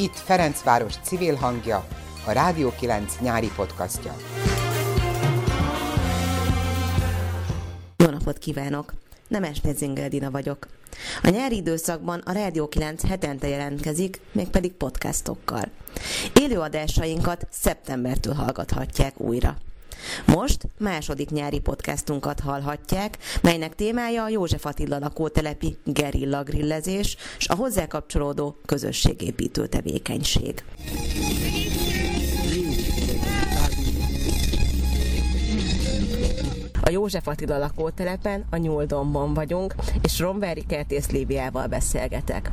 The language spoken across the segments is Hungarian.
Itt Ferencváros civil hangja, a Rádió 9 nyári podcastja. Jó napot kívánok! Nemes Dina vagyok. A nyári időszakban a Rádió 9 hetente jelentkezik, mégpedig podcastokkal. Élőadásainkat szeptembertől hallgathatják újra. Most második nyári podcastunkat hallhatják, melynek témája a József Attila lakótelepi gerilla grillezés és a hozzá kapcsolódó közösségépítő tevékenység. A József Attila lakótelepen, a Nyuldonban vagyunk, és Romveri kertész Líviával beszélgetek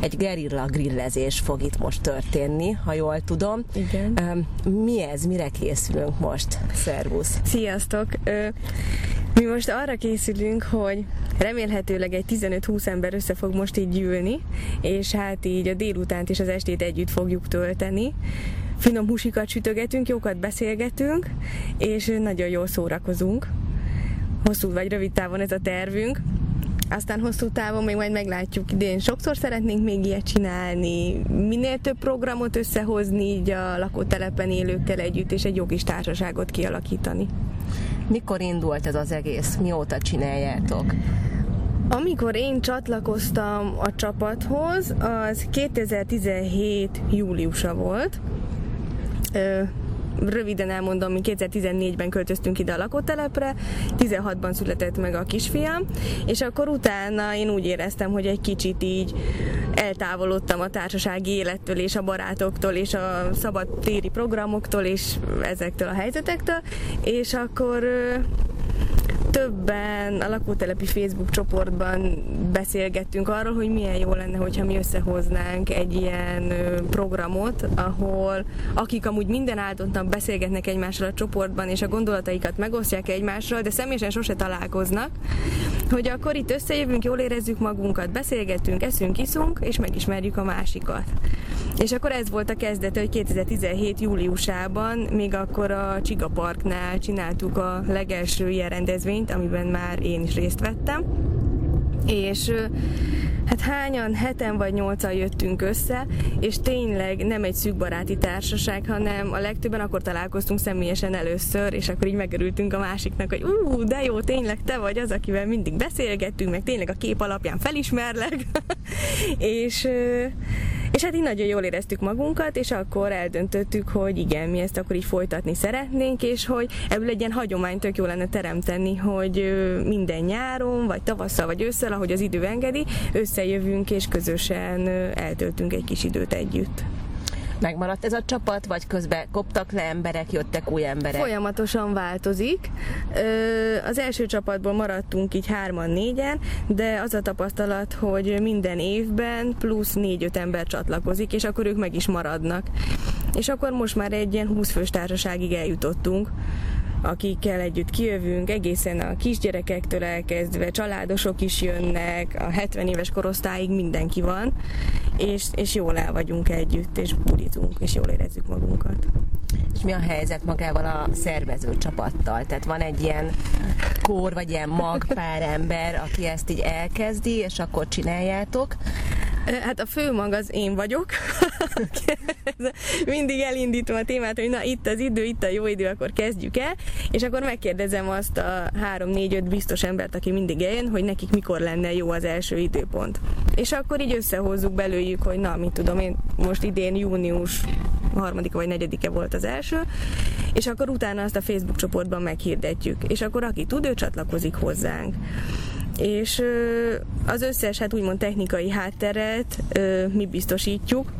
egy gerilla grillezés fog itt most történni, ha jól tudom. Igen. Mi ez? Mire készülünk most? Szervusz! Sziasztok! Mi most arra készülünk, hogy remélhetőleg egy 15-20 ember össze fog most így gyűlni, és hát így a délutánt és az estét együtt fogjuk tölteni. Finom húsikat sütögetünk, jókat beszélgetünk, és nagyon jól szórakozunk. Hosszú vagy rövid távon ez a tervünk, aztán hosszú távon még majd meglátjuk idén. Sokszor szeretnénk még ilyet csinálni, minél több programot összehozni így a lakótelepen élőkkel együtt, és egy jó kis társaságot kialakítani. Mikor indult ez az egész? Mióta csináljátok? Amikor én csatlakoztam a csapathoz, az 2017 júliusa volt röviden elmondom, mi 2014-ben költöztünk ide a lakótelepre, 16-ban született meg a kisfiam, és akkor utána én úgy éreztem, hogy egy kicsit így eltávolodtam a társasági élettől és a barátoktól és a szabad téri programoktól és ezektől a helyzetektől, és akkor többen a lakótelepi Facebook csoportban beszélgettünk arról, hogy milyen jó lenne, hogyha mi összehoznánk egy ilyen programot, ahol akik amúgy minden áldott nap beszélgetnek egymással a csoportban, és a gondolataikat megosztják egymással, de személyesen sose találkoznak, hogy akkor itt összejövünk, jól érezzük magunkat, beszélgetünk, eszünk, iszunk, és megismerjük a másikat. És akkor ez volt a kezdete, hogy 2017. júliusában, még akkor a Csiga Parknál csináltuk a legelső ilyen rendezvényt, amiben már én is részt vettem. És hát hányan, heten vagy nyolcan jöttünk össze, és tényleg nem egy szűkbaráti társaság, hanem a legtöbben akkor találkoztunk személyesen először, és akkor így megörültünk a másiknak, hogy ú, de jó, tényleg te vagy az, akivel mindig beszélgettünk, meg tényleg a kép alapján felismerlek, és és hát így nagyon jól éreztük magunkat, és akkor eldöntöttük, hogy igen, mi ezt akkor így folytatni szeretnénk, és hogy ebből egy ilyen hagyományt tök jó lenne teremteni, hogy minden nyáron, vagy tavasszal, vagy ősszel, ahogy az idő engedi, összejövünk és közösen eltöltünk egy kis időt együtt. Megmaradt ez a csapat, vagy közben koptak le emberek, jöttek új emberek? Folyamatosan változik. Az első csapatból maradtunk így hárman, négyen, de az a tapasztalat, hogy minden évben plusz négy-öt ember csatlakozik, és akkor ők meg is maradnak. És akkor most már egy ilyen 20 fős társaságig eljutottunk akikkel együtt kijövünk, egészen a kisgyerekektől elkezdve, családosok is jönnek, a 70 éves korosztályig mindenki van, és, és jól el vagyunk együtt, és bulitunk, és jól érezzük magunkat. És mi a helyzet magával a szervező csapattal? Tehát van egy ilyen kór, vagy ilyen mag pár ember, aki ezt így elkezdi, és akkor csináljátok, Hát a fő mag az én vagyok. Mindig elindítom a témát, hogy na itt az idő, itt a jó idő, akkor kezdjük el, és akkor megkérdezem azt a három, négy, öt biztos embert, aki mindig eljön, hogy nekik mikor lenne jó az első időpont. És akkor így összehozzuk belőjük, hogy na, mit tudom én, most idén június harmadika vagy negyedike volt az első, és akkor utána azt a Facebook csoportban meghirdetjük, és akkor aki tud, ő csatlakozik hozzánk és az összes, hát úgymond technikai hátteret mi biztosítjuk,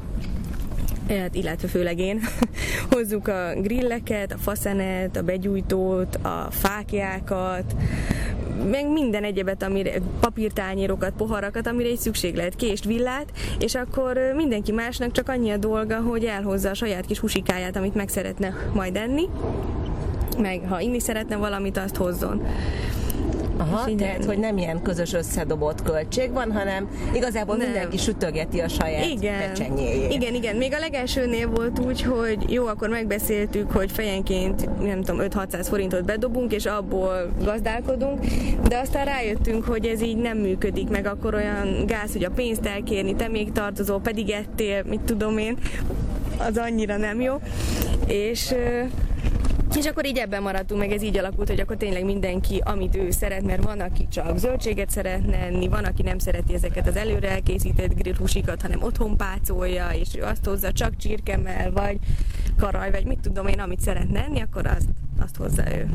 hát, illetve főleg én, hozzuk a grilleket, a faszenet, a begyújtót, a fákjákat, meg minden egyebet, amire, papírtányérokat, poharakat, amire egy szükség lehet, kést, villát, és akkor mindenki másnak csak annyi a dolga, hogy elhozza a saját kis husikáját, amit meg szeretne majd enni, meg ha inni szeretne valamit, azt hozzon Aha, így tehát, hogy nem ilyen közös összedobott költség van, hanem igazából Nem. mindenki sütögeti a saját igen. pecsenyéjét. igen, igen. Még a legelsőnél volt úgy, hogy jó, akkor megbeszéltük, hogy fejenként, nem tudom, 5-600 forintot bedobunk, és abból gazdálkodunk, de aztán rájöttünk, hogy ez így nem működik, meg akkor olyan gáz, hogy a pénzt elkérni, te még tartozol, pedig ettél, mit tudom én, az annyira nem jó. És és akkor így ebben maradtunk, meg ez így alakult, hogy akkor tényleg mindenki, amit ő szeret, mert van, aki csak zöldséget szeretne enni, van, aki nem szereti ezeket az előre elkészített grillhúsikat, hanem otthon pácolja, és ő azt hozza csak csirkemel, vagy karaj, vagy mit tudom én, amit szeretne enni, akkor azt, azt hozza ő.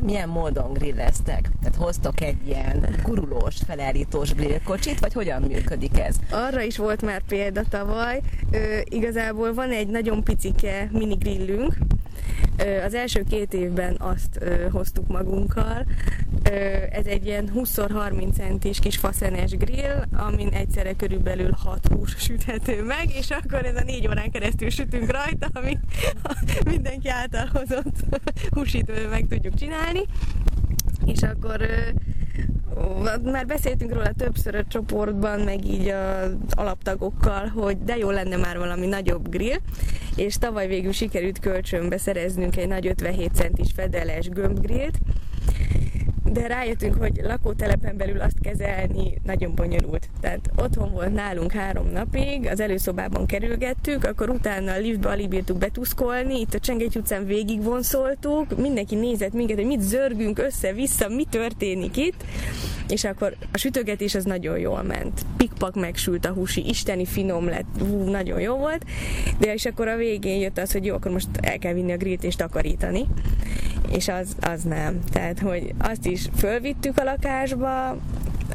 Milyen módon grilleztek? Tehát hoztok egy ilyen gurulós, felállítós grillkocsit, vagy hogyan működik ez? Arra is volt már példa tavaly. Ö, igazából van egy nagyon picike mini grillünk. Az első két évben azt hoztuk magunkkal. Ez egy ilyen 20x30 centis kis faszenes grill, amin egyszerre körülbelül 6 hús süthető meg, és akkor ez a négy órán keresztül sütünk rajta, ami mindenki által hozott ö, meg tudjuk csinálni. És akkor Már beszéltünk róla többször a csoportban, meg így az alaptagokkal, hogy de jó lenne már valami nagyobb grill, és tavaly végül sikerült kölcsönbe szereznünk egy nagy 57 centis fedeles gömbgrillt, de rájöttünk, hogy lakótelepen belül azt kezelni nagyon bonyolult. Tehát otthon volt nálunk három napig, az előszobában kerülgettük, akkor utána a liftbe alig bírtuk betuszkolni, itt a Csengegy utcán végig vonszoltuk, mindenki nézett minket, hogy mit zörgünk össze-vissza, mi történik itt, és akkor a sütögetés az nagyon jól ment. Pikpak megsült a húsi, isteni finom lett, hú, nagyon jó volt, de és akkor a végén jött az, hogy jó, akkor most el kell vinni a grillt és takarítani, és az, az nem. Tehát, hogy azt is fölvittük a lakásba,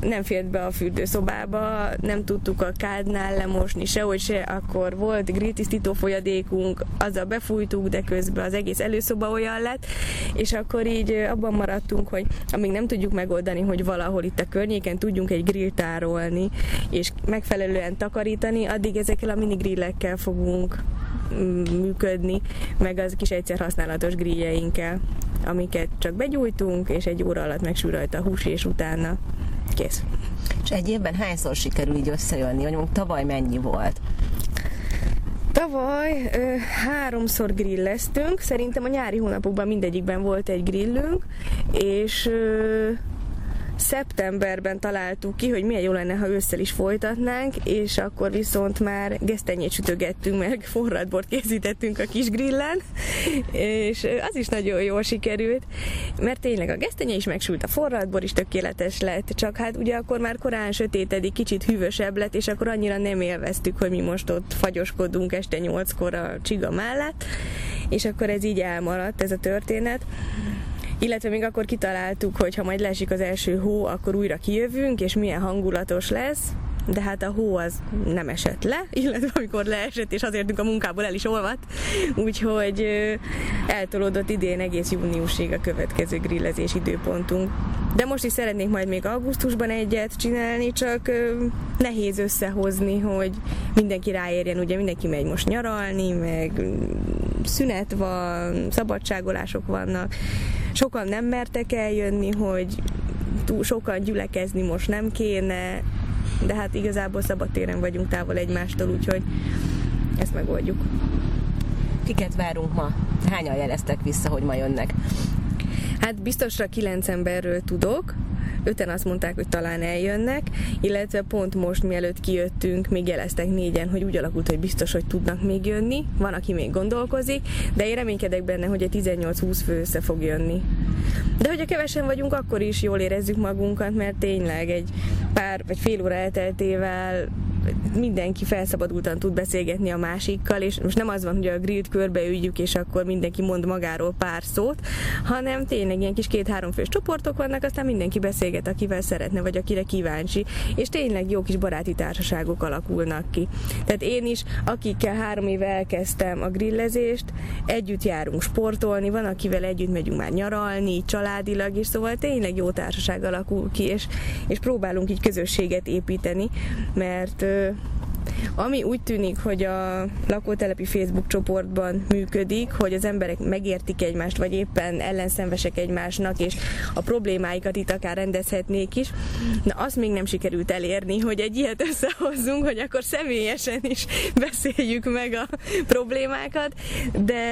nem fért be a fürdőszobába, nem tudtuk a kádnál lemosni sehogy se, akkor volt grilltisztító folyadékunk, azzal befújtuk, de közben az egész előszoba olyan lett, és akkor így abban maradtunk, hogy amíg nem tudjuk megoldani, hogy valahol itt a környéken tudjunk egy grill tárolni, és megfelelően takarítani, addig ezekkel a mini grillekkel fogunk működni, meg az kis egyszer használatos grilljeinkkel, amiket csak begyújtunk, és egy óra alatt megsül rajta a hús, és utána kész. És egy évben hányszor sikerül így összejönni, mondjuk tavaly mennyi volt? Tavaly ö, háromszor grilleztünk, szerintem a nyári hónapokban mindegyikben volt egy grillünk, és ö, szeptemberben találtuk ki, hogy milyen jó lenne, ha ősszel is folytatnánk, és akkor viszont már gesztenyét sütögettünk, meg forradbort készítettünk a kis grillen, és az is nagyon jól sikerült, mert tényleg a gesztenye is megsült, a forradbor is tökéletes lett, csak hát ugye akkor már korán sötétedik, kicsit hűvösebb lett, és akkor annyira nem élveztük, hogy mi most ott fagyoskodunk este nyolckor a csiga mellett, és akkor ez így elmaradt, ez a történet illetve még akkor kitaláltuk, hogy ha majd leesik az első hó, akkor újra kijövünk, és milyen hangulatos lesz, de hát a hó az nem esett le, illetve amikor leesett, és azért a munkából el is olvadt, úgyhogy eltolódott idén egész júniusig a következő grillezés időpontunk. De most is szeretnék majd még augusztusban egyet csinálni, csak nehéz összehozni, hogy mindenki ráérjen, ugye mindenki megy most nyaralni, meg mm, szünet van, szabadságolások vannak, sokan nem mertek eljönni, hogy túl sokan gyülekezni most nem kéne, de hát igazából szabadtéren vagyunk távol egymástól, úgyhogy ezt megoldjuk. Kiket várunk ma? Hányan jeleztek vissza, hogy ma jönnek? Hát biztosra kilenc emberről tudok, öten azt mondták, hogy talán eljönnek, illetve pont most, mielőtt kijöttünk, még jeleztek négyen, hogy úgy alakult, hogy biztos, hogy tudnak még jönni. Van, aki még gondolkozik, de én reménykedek benne, hogy egy 18-20 fő össze fog jönni. De hogyha kevesen vagyunk, akkor is jól érezzük magunkat, mert tényleg egy pár vagy fél óra elteltével mindenki felszabadultan tud beszélgetni a másikkal, és most nem az van, hogy a grillt körbeüljük, és akkor mindenki mond magáról pár szót, hanem tényleg ilyen kis két-három fős csoportok vannak, aztán mindenki beszélget, akivel szeretne, vagy akire kíváncsi, és tényleg jó kis baráti társaságok alakulnak ki. Tehát én is, akikkel három éve elkezdtem a grillezést, együtt járunk sportolni, van, akivel együtt megyünk már nyaralni, családilag, és szóval tényleg jó társaság alakul ki, és, és próbálunk így közösséget építeni, mert 嗯 Ami úgy tűnik, hogy a lakótelepi Facebook csoportban működik, hogy az emberek megértik egymást, vagy éppen ellenszenvesek egymásnak, és a problémáikat itt akár rendezhetnék is. Na, azt még nem sikerült elérni, hogy egy ilyet összehozzunk, hogy akkor személyesen is beszéljük meg a problémákat, de,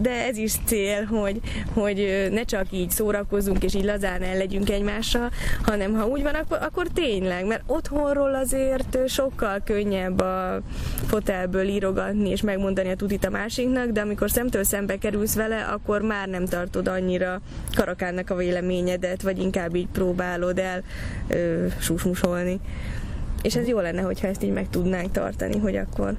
de ez is cél, hogy, hogy ne csak így szórakozunk, és így lazán el legyünk egymással, hanem ha úgy van, akkor, akkor tényleg, mert otthonról azért sokkal könnyebb a fotelből írogatni és megmondani a tutit a másiknak, de amikor szemtől szembe kerülsz vele, akkor már nem tartod annyira karakánnak a véleményedet, vagy inkább így próbálod el ö, susmusolni. És ez jó lenne, hogyha ezt így meg tudnánk tartani, hogy akkor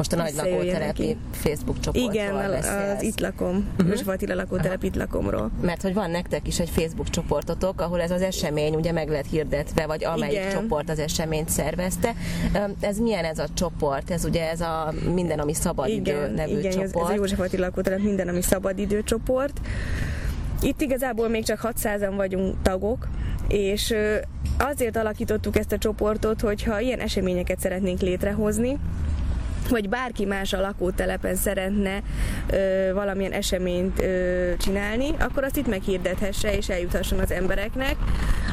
most a nagy lakótelepi Facebook csoportról Igen, beszélsz. az itt lakom, uh-huh. Attila lakótelep itt lakomról. Mert hogy van nektek is egy Facebook csoportotok, ahol ez az esemény ugye meg lett hirdetve, vagy amelyik Igen. csoport az eseményt szervezte. Ez milyen ez a csoport? Ez ugye ez a Minden, ami szabadidő igen, nevű igen, csoport. Ez, ez a József Attila lakótelep Minden, ami szabadidő csoport. Itt igazából még csak 600-an vagyunk tagok, és azért alakítottuk ezt a csoportot, hogyha ilyen eseményeket szeretnénk létrehozni, vagy bárki más a lakótelepen szeretne ö, valamilyen eseményt ö, csinálni, akkor azt itt meghirdethesse és eljuthasson az embereknek,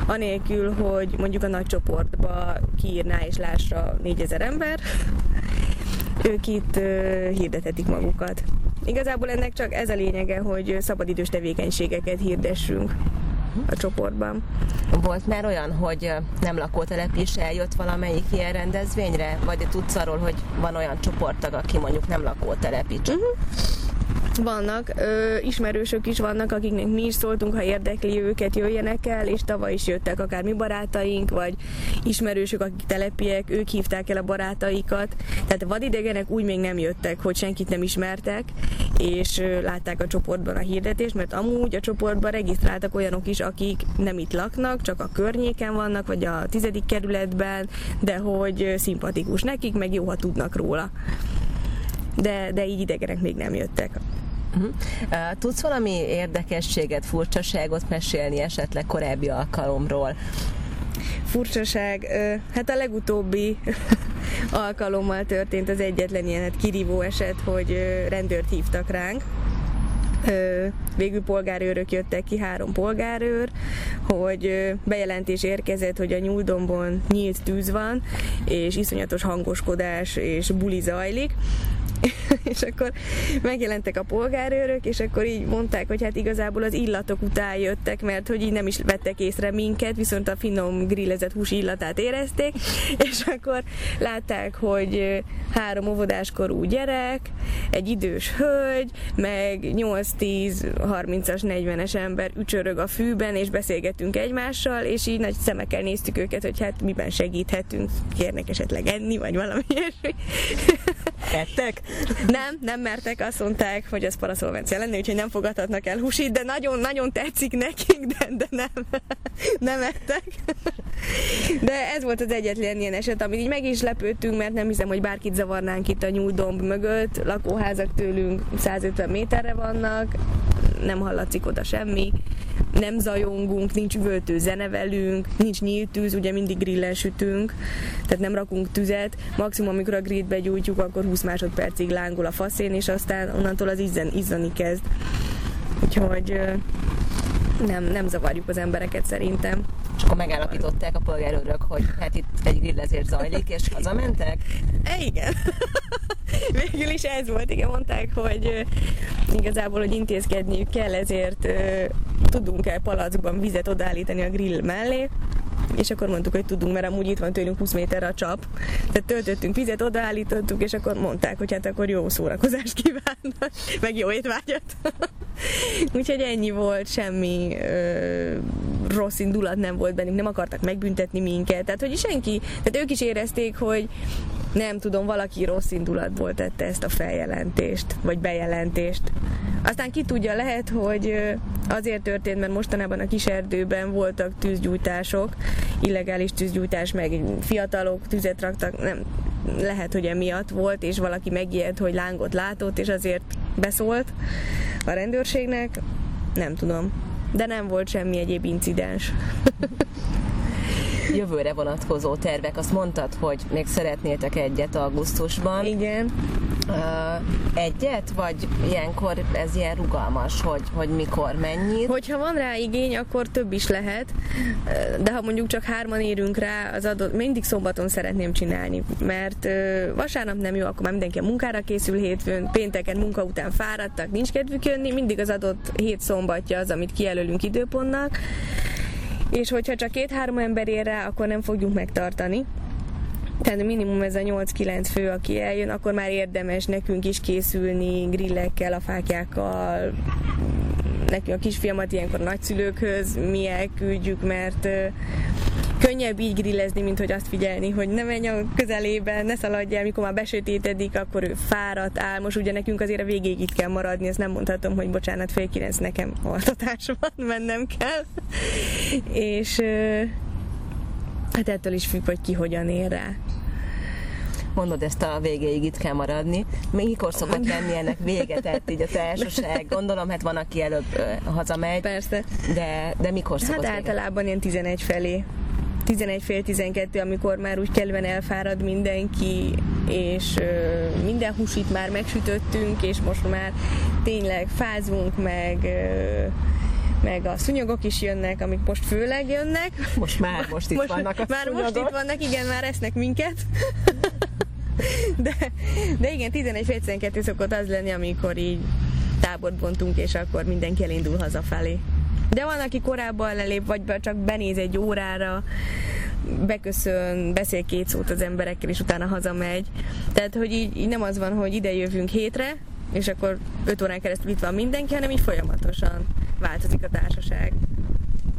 anélkül, hogy mondjuk a nagy csoportba kiírná és lássa 4000 ember, ők itt ö, hirdetetik magukat. Igazából ennek csak ez a lényege, hogy szabadidős tevékenységeket hirdessünk a csoportban. Volt már olyan, hogy nem lakótelep is eljött valamelyik ilyen rendezvényre? Vagy tudsz arról, hogy van olyan csoporttag, aki mondjuk nem lakótelepi, csak uh-huh vannak, ö, ismerősök is vannak, akiknek mi is szóltunk, ha érdekli őket, jöjjenek el, és tavaly is jöttek akár mi barátaink, vagy ismerősök, akik telepiek, ők hívták el a barátaikat. Tehát vadidegenek úgy még nem jöttek, hogy senkit nem ismertek, és ö, látták a csoportban a hirdetést, mert amúgy a csoportban regisztráltak olyanok is, akik nem itt laknak, csak a környéken vannak, vagy a tizedik kerületben, de hogy szimpatikus nekik, meg jó, ha tudnak róla. De, de így idegenek még nem jöttek. Uh-huh. Tudsz valami érdekességet, furcsaságot mesélni esetleg korábbi alkalomról? Furcsaság, hát a legutóbbi alkalommal történt az egyetlen ilyen hát kirívó eset, hogy rendőrt hívtak ránk, végül polgárőrök jöttek ki, három polgárőr, hogy bejelentés érkezett, hogy a nyúldombon nyílt tűz van, és iszonyatos hangoskodás és buli zajlik, és akkor megjelentek a polgárőrök, és akkor így mondták, hogy hát igazából az illatok után jöttek, mert hogy így nem is vettek észre minket, viszont a finom grillezett hús illatát érezték, és akkor látták, hogy három óvodáskorú gyerek, egy idős hölgy, meg 8-10-30-as, 40-es ember ücsörög a fűben, és beszélgetünk egymással, és így nagy szemekkel néztük őket, hogy hát miben segíthetünk, kérnek esetleg enni, vagy valami ilyesmi. Ettek? Nem, nem mertek, azt mondták, hogy az paraszolvencia lenne, úgyhogy nem fogadhatnak el húsit, de nagyon-nagyon tetszik nekik, de, de nem, nem ettek. De ez volt az egyetlen ilyen eset, amit így meg is lepődtünk, mert nem hiszem, hogy bárkit zavarnánk itt a nyúldomb mögött. Lakóházak tőlünk 150 méterre vannak, nem hallatszik oda semmi, nem zajongunk, nincs üvöltő zene velünk, nincs nyílt tűz, ugye mindig grillen sütünk, tehát nem rakunk tüzet, maximum amikor a grillt begyújtjuk, akkor 20 másodpercig lángol a faszén, és aztán onnantól az izzen, izzani kezd. Úgyhogy nem, nem zavarjuk az embereket szerintem. És akkor megállapították a polgárőrök, hogy hát itt egy grillezés zajlik, és hazamentek? E, igen. Végül is ez volt, igen, mondták, hogy igazából, hogy intézkedniük kell, ezért tudunk-e palackban vizet odaállítani a grill mellé, és akkor mondtuk, hogy tudunk, mert amúgy itt van tőlünk 20 méterre a csap. Tehát töltöttünk vizet, odaállítottuk, és akkor mondták, hogy hát akkor jó szórakozást kívánnak, meg jó étvágyat. Úgyhogy ennyi volt, semmi ö, rossz indulat nem volt bennünk, nem akartak megbüntetni minket, tehát hogy senki, tehát ők is érezték, hogy nem tudom, valaki rossz indulatból tette ezt a feljelentést, vagy bejelentést. Aztán ki tudja, lehet, hogy azért történt, mert mostanában a kiserdőben voltak tűzgyújtások, illegális tűzgyújtás, meg fiatalok tüzet raktak, nem, lehet, hogy emiatt volt, és valaki megijedt, hogy lángot látott, és azért beszólt a rendőrségnek, nem tudom. De nem volt semmi egyéb incidens. jövőre vonatkozó tervek. Azt mondtad, hogy még szeretnétek egyet augusztusban. Igen. egyet, vagy ilyenkor ez ilyen rugalmas, hogy, hogy mikor, mennyit? Hogyha van rá igény, akkor több is lehet, de ha mondjuk csak hárman érünk rá, az adott, mindig szombaton szeretném csinálni, mert vasárnap nem jó, akkor már mindenki a munkára készül hétfőn, pénteken munka után fáradtak, nincs kedvük jönni, mindig az adott hét szombatja az, amit kijelölünk időpontnak, és hogyha csak két-három ember ér rá, akkor nem fogjuk megtartani. Tehát minimum ez a 8-9 fő, aki eljön, akkor már érdemes nekünk is készülni grillekkel, a fákjákkal, nekünk a kisfiamat ilyenkor nagyszülőkhöz mi elküldjük, mert könnyebb így grillezni, mint hogy azt figyelni, hogy ne menj a közelébe, ne szaladj el, mikor már besötétedik, akkor ő fáradt, álmos, ugye nekünk azért a végéig itt kell maradni, ezt nem mondhatom, hogy bocsánat, fél kilenc nekem altatás van, mennem kell. És hát ettől is függ, hogy ki hogyan ér rá mondod, ezt a végéig itt kell maradni. Mikor szokott lenni ennek vége, tehát így a társaság? Gondolom, hát van, aki előbb hazamegy. Persze. De, de mikor szokott Hát vége? általában ilyen 11 felé 11 fél 12, amikor már úgy kellően elfárad mindenki, és minden húsit már megsütöttünk, és most már tényleg fázunk, meg meg a szúnyogok is jönnek, amik most főleg jönnek. Most már, most itt most, vannak a Már szúnyogok. most itt vannak, igen, már esznek minket. De, de igen, 11-12 szokott az lenni, amikor így tábort bontunk, és akkor mindenki elindul hazafelé. De van, aki korábban lelép, vagy csak benéz egy órára, beköszön, beszél két szót az emberekkel, és utána hazamegy. Tehát, hogy így, így nem az van, hogy ide jövünk hétre, és akkor öt órán keresztül itt van mindenki, hanem így folyamatosan változik a társaság.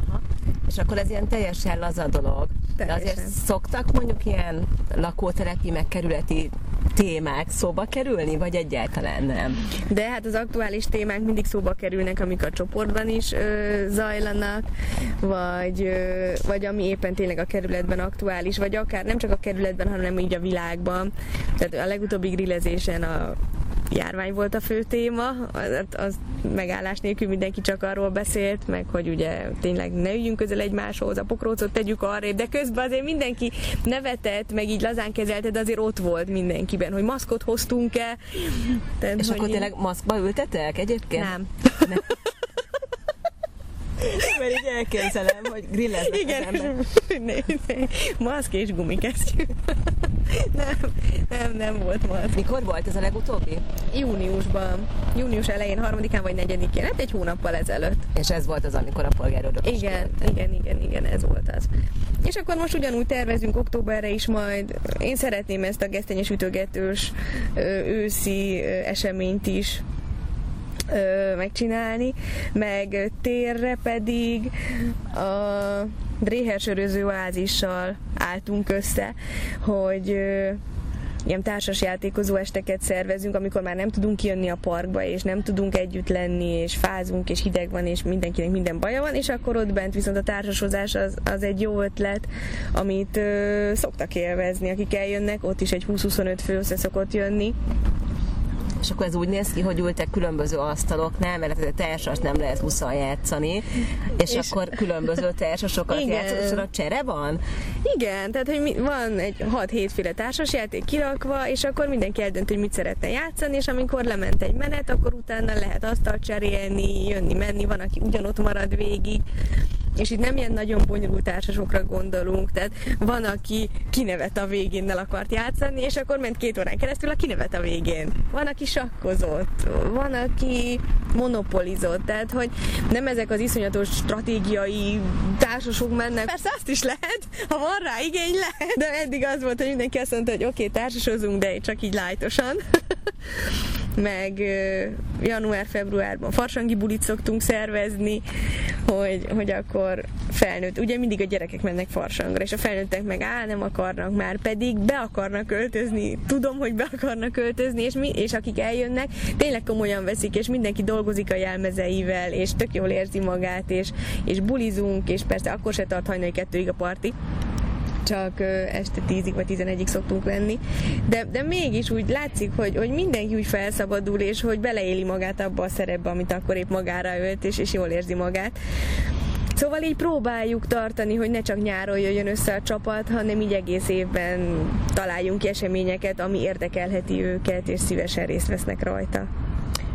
Aha. És akkor ez ilyen teljesen laza dolog. Teljesen. De azért szoktak mondjuk ilyen lakótelepi, meg kerületi témák szóba kerülni, vagy egyáltalán nem? De hát az aktuális témák mindig szóba kerülnek, amik a csoportban is ö, zajlanak, vagy, ö, vagy ami éppen tényleg a kerületben aktuális, vagy akár nem csak a kerületben, hanem így a világban. Tehát a legutóbbi grillezésen a járvány volt a fő téma, az, az megállás nélkül mindenki csak arról beszélt, meg hogy ugye tényleg ne üljünk közel egymáshoz, a pokrócot tegyük arra, de közben azért mindenki nevetett, meg így lazán kezelte, de azért ott volt mindenkiben, hogy maszkot hoztunk-e. Tehát, És akkor így... tényleg maszkba ültetek egyébként? Nem. nem. Mert így elképzelem, hogy grilleznek Igen, az ember. maszk és gumikesztyű. Nem, nem, nem volt maszk. Mikor volt ez a legutóbbi? Júniusban. Június elején, harmadikán vagy negyedikén, hát egy hónappal ezelőtt. És ez volt az, amikor a polgárőrök Igen, igen, igen, igen, ez volt az. És akkor most ugyanúgy tervezünk októberre is majd. Én szeretném ezt a gesztenyes ütőgetős őszi eseményt is megcsinálni, meg térre pedig a Dréher söröző oázissal álltunk össze, hogy ilyen társasjátékozó esteket szervezünk, amikor már nem tudunk kijönni a parkba, és nem tudunk együtt lenni, és fázunk, és hideg van, és mindenkinek minden baja van, és akkor ott bent viszont a társasozás az, az egy jó ötlet, amit ö, szoktak élvezni, akik eljönnek, ott is egy 20-25 fő össze szokott jönni, és akkor ez úgy néz ki, hogy ültek különböző asztaloknál, mert a társas nem lehet 20 játszani, és, és akkor különböző társasokat játszott, és a csere van? Igen, tehát hogy van egy 6-7 féle társasjáték kirakva, és akkor mindenki eldönt, hogy mit szeretne játszani, és amikor lement egy menet, akkor utána lehet asztalt cserélni, jönni, menni, van, aki ugyanott marad végig, és itt nem ilyen nagyon bonyolult társasokra gondolunk, tehát van, aki kinevet a végén, el akart játszani, és akkor ment két órán keresztül a kinevet a végén. Van, aki sakkozott, van, aki monopolizott, tehát hogy nem ezek az iszonyatos stratégiai társasok mennek. Persze azt is lehet, ha van rá igény, lehet, de eddig az volt, hogy mindenki azt mondta, hogy oké, okay, társasozunk, de csak így lájtosan. meg január-februárban farsangi bulit szoktunk szervezni, hogy, hogy akkor felnőtt, ugye mindig a gyerekek mennek farsangra, és a felnőttek meg áll, nem akarnak már, pedig be akarnak költözni, tudom, hogy be akarnak költözni, és, mi, és akik eljönnek, tényleg komolyan veszik, és mindenki dolgozik a jelmezeivel, és tök jól érzi magát, és, és bulizunk, és persze akkor se tart hajnali kettőig a parti, csak este 10 vagy 11-ig szoktunk lenni, de, de mégis úgy látszik, hogy, hogy mindenki úgy felszabadul, és hogy beleéli magát abba a szerepbe, amit akkor épp magára ölt, és, és jól érzi magát. Szóval így próbáljuk tartani, hogy ne csak nyáron jöjjön össze a csapat, hanem így egész évben találjunk ki eseményeket, ami érdekelheti őket, és szívesen részt vesznek rajta.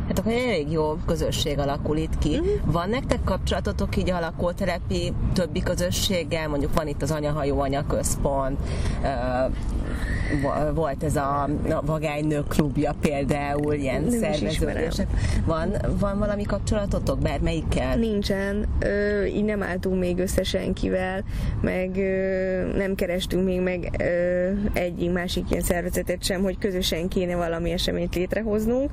Hát akkor elég jó közösség alakul itt ki. Uh-huh. Van nektek kapcsolatotok így a lakótelepi többi közösséggel? Mondjuk van itt az Anyahajó Anyaközpont, volt ez a, Vagánynők klubja például, ilyen szerveződések. Van, van valami kapcsolatotok, bármelyikkel? Nincsen, ö, így nem álltunk még össze senkivel, meg ö, nem kerestünk még meg ö, egyik másik ilyen szervezetet sem, hogy közösen kéne valami eseményt létrehoznunk,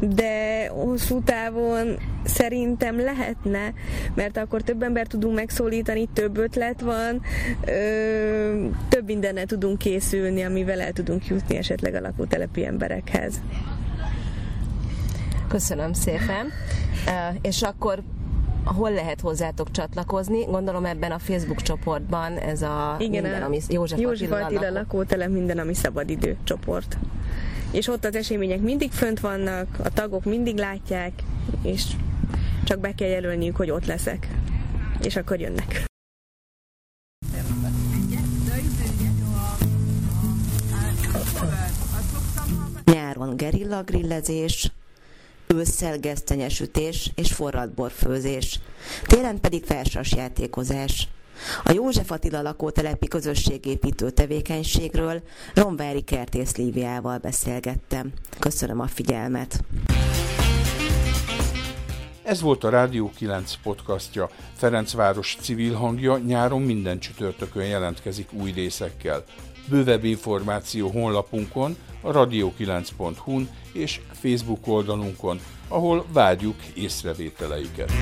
de hosszú távon szerintem lehetne, mert akkor több ember tudunk megszólítani, több ötlet van, ö, több mindennel tudunk készülni, amivel el tudunk jutni esetleg a lakótelepi emberekhez. Köszönöm szépen. És akkor hol lehet hozzátok csatlakozni? Gondolom ebben a Facebook csoportban ez a Igen, minden, ami József, József Attila, Attila lakótelep minden, ami szabadidő csoport. És ott az események mindig fönt vannak, a tagok mindig látják, és csak be kell jelölniük, hogy ott leszek. És akkor jönnek. Nyáron gerilla grillezés, ősszel gesztenyesütés és forradborfőzés, télen pedig felsas játékozás. A József Attila lakótelepi közösségépítő tevékenységről Romvári Kertész Líviával beszélgettem. Köszönöm a figyelmet! Ez volt a Rádió 9 podcastja. Ferencváros civil hangja nyáron minden csütörtökön jelentkezik új részekkel. Bővebb információ honlapunkon, a radio9.hu-n és Facebook oldalunkon, ahol várjuk észrevételeiket.